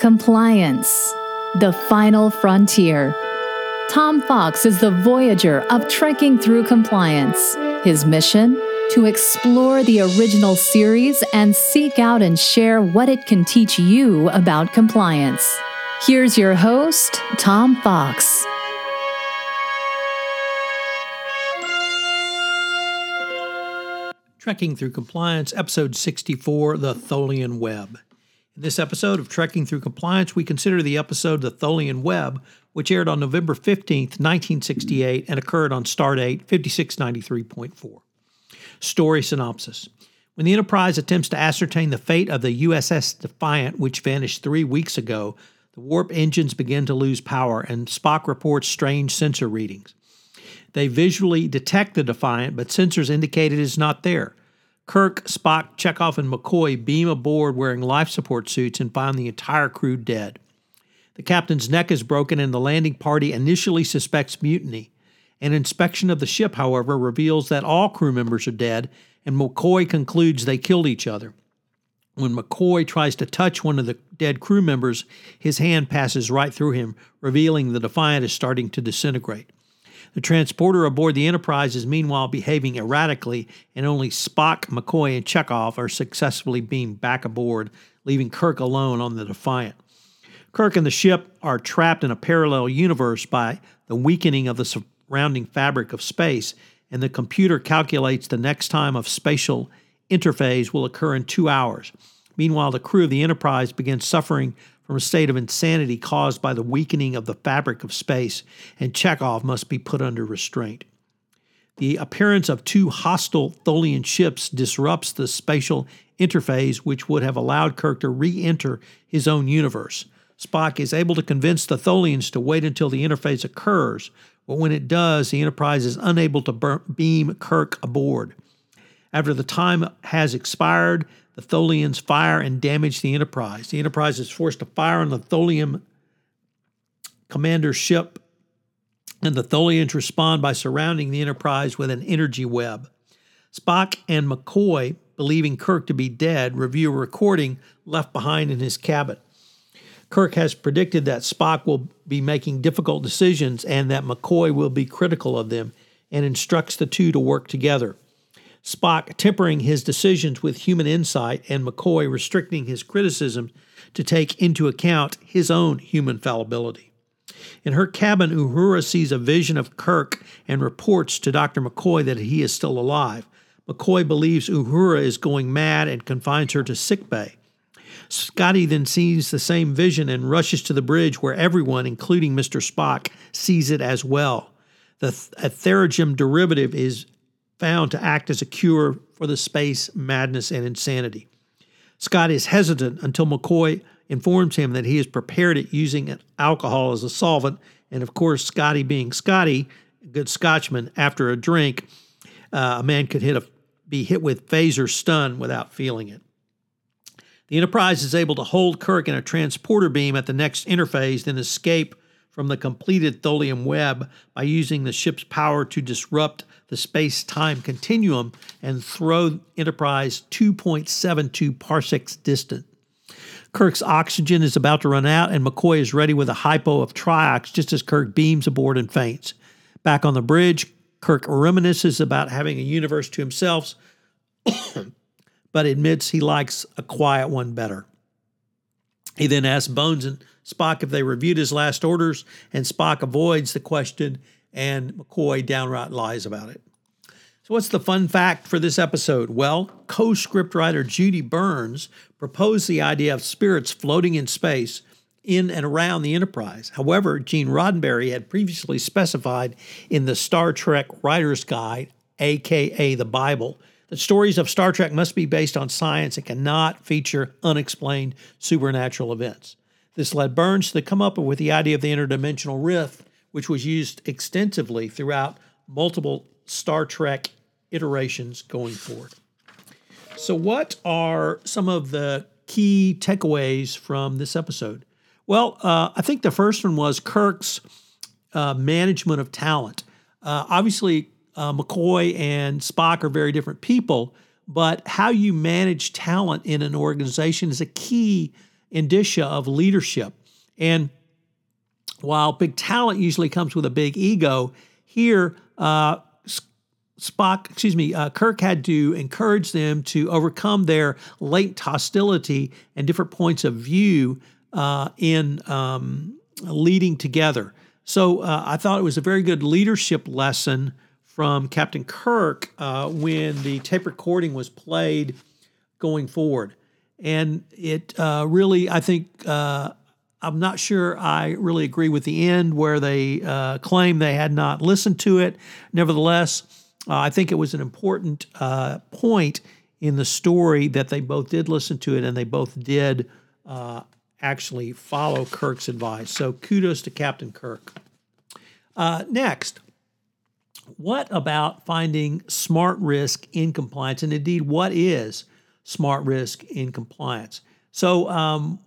Compliance, the final frontier. Tom Fox is the voyager of trekking through compliance. His mission? To explore the original series and seek out and share what it can teach you about compliance. Here's your host, Tom Fox. Trekking Through Compliance, Episode 64 The Tholian Web. This episode of Trekking Through Compliance, we consider the episode The Tholian Web, which aired on November 15th, 1968, and occurred on Stardate 5693.4. Story synopsis When the Enterprise attempts to ascertain the fate of the USS Defiant, which vanished three weeks ago, the warp engines begin to lose power, and Spock reports strange sensor readings. They visually detect the Defiant, but sensors indicate it is not there. Kirk, Spock, Chekov, and McCoy beam aboard wearing life support suits and find the entire crew dead. The captain's neck is broken, and the landing party initially suspects mutiny. An inspection of the ship, however, reveals that all crew members are dead, and McCoy concludes they killed each other. When McCoy tries to touch one of the dead crew members, his hand passes right through him, revealing the Defiant is starting to disintegrate. The transporter aboard the Enterprise is meanwhile behaving erratically, and only Spock, McCoy, and Chekov are successfully beamed back aboard, leaving Kirk alone on the Defiant. Kirk and the ship are trapped in a parallel universe by the weakening of the surrounding fabric of space, and the computer calculates the next time of spatial interphase will occur in two hours. Meanwhile, the crew of the Enterprise begins suffering from a state of insanity caused by the weakening of the fabric of space, and Chekov must be put under restraint. The appearance of two hostile Tholian ships disrupts the spatial interphase, which would have allowed Kirk to re enter his own universe. Spock is able to convince the Tholians to wait until the interphase occurs, but when it does, the Enterprise is unable to beam Kirk aboard. After the time has expired, the Tholians fire and damage the Enterprise. The Enterprise is forced to fire on the Tholian commander's ship, and the Tholians respond by surrounding the Enterprise with an energy web. Spock and McCoy, believing Kirk to be dead, review a recording left behind in his cabin. Kirk has predicted that Spock will be making difficult decisions and that McCoy will be critical of them and instructs the two to work together. Spock tempering his decisions with human insight, and McCoy restricting his criticism to take into account his own human fallibility. In her cabin, Uhura sees a vision of Kirk and reports to Dr. McCoy that he is still alive. McCoy believes Uhura is going mad and confines her to sickbay. Scotty then sees the same vision and rushes to the bridge where everyone, including Mr. Spock, sees it as well. The Theragen derivative is found to act as a cure for the space madness and insanity. Scott is hesitant until McCoy informs him that he has prepared it using alcohol as a solvent. And of course, Scotty being Scotty, a good Scotchman, after a drink, uh, a man could hit a, be hit with phaser stun without feeling it. The Enterprise is able to hold Kirk in a transporter beam at the next interphase, then escape from the completed Tholian web by using the ship's power to disrupt the space time continuum and throw Enterprise 2.72 parsecs distant. Kirk's oxygen is about to run out, and McCoy is ready with a hypo of triox just as Kirk beams aboard and faints. Back on the bridge, Kirk reminisces about having a universe to himself, but admits he likes a quiet one better. He then asks Bones and Spock if they reviewed his last orders, and Spock avoids the question, and McCoy downright lies about it. So, what's the fun fact for this episode? Well, co scriptwriter Judy Burns proposed the idea of spirits floating in space in and around the Enterprise. However, Gene Roddenberry had previously specified in the Star Trek Writer's Guide, aka the Bible, that stories of Star Trek must be based on science and cannot feature unexplained supernatural events. This led Burns to come up with the idea of the interdimensional rift, which was used extensively throughout multiple Star Trek iterations going forward. So, what are some of the key takeaways from this episode? Well, uh, I think the first one was Kirk's uh, management of talent. Uh, obviously, uh, McCoy and Spock are very different people, but how you manage talent in an organization is a key indicia of leadership. And while big talent usually comes with a big ego, here uh, Spock, excuse me, uh, Kirk had to encourage them to overcome their latent hostility and different points of view uh, in um, leading together. So uh, I thought it was a very good leadership lesson from Captain Kirk uh, when the tape recording was played going forward. And it uh, really, I think, uh, I'm not sure I really agree with the end where they claim they had not listened to it. Nevertheless, uh, I think it was an important uh, point in the story that they both did listen to it and they both did uh, actually follow Kirk's advice. So kudos to Captain Kirk. Uh, next, what about finding smart risk in compliance? And indeed, what is smart risk in compliance? So, um,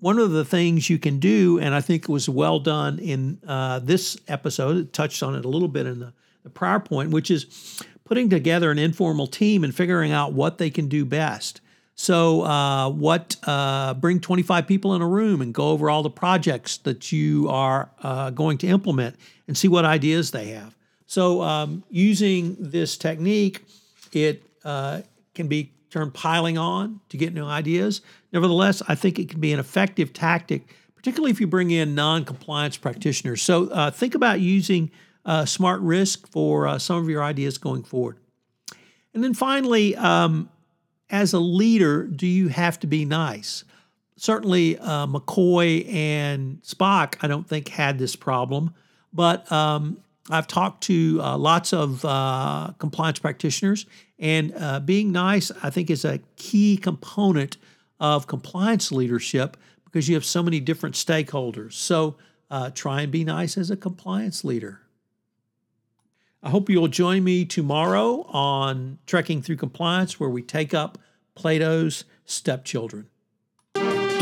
one of the things you can do, and I think it was well done in uh, this episode, it touched on it a little bit in the the prior point, which is putting together an informal team and figuring out what they can do best. So, uh, what uh, bring 25 people in a room and go over all the projects that you are uh, going to implement and see what ideas they have. So, um, using this technique, it uh, can be termed piling on to get new ideas. Nevertheless, I think it can be an effective tactic, particularly if you bring in non compliance practitioners. So, uh, think about using uh, smart risk for uh, some of your ideas going forward. And then finally, um, as a leader, do you have to be nice? Certainly, uh, McCoy and Spock, I don't think, had this problem, but um, I've talked to uh, lots of uh, compliance practitioners, and uh, being nice, I think, is a key component of compliance leadership because you have so many different stakeholders. So try and be nice as a compliance leader. I hope you'll join me tomorrow on Trekking Through Compliance, where we take up Plato's Stepchildren.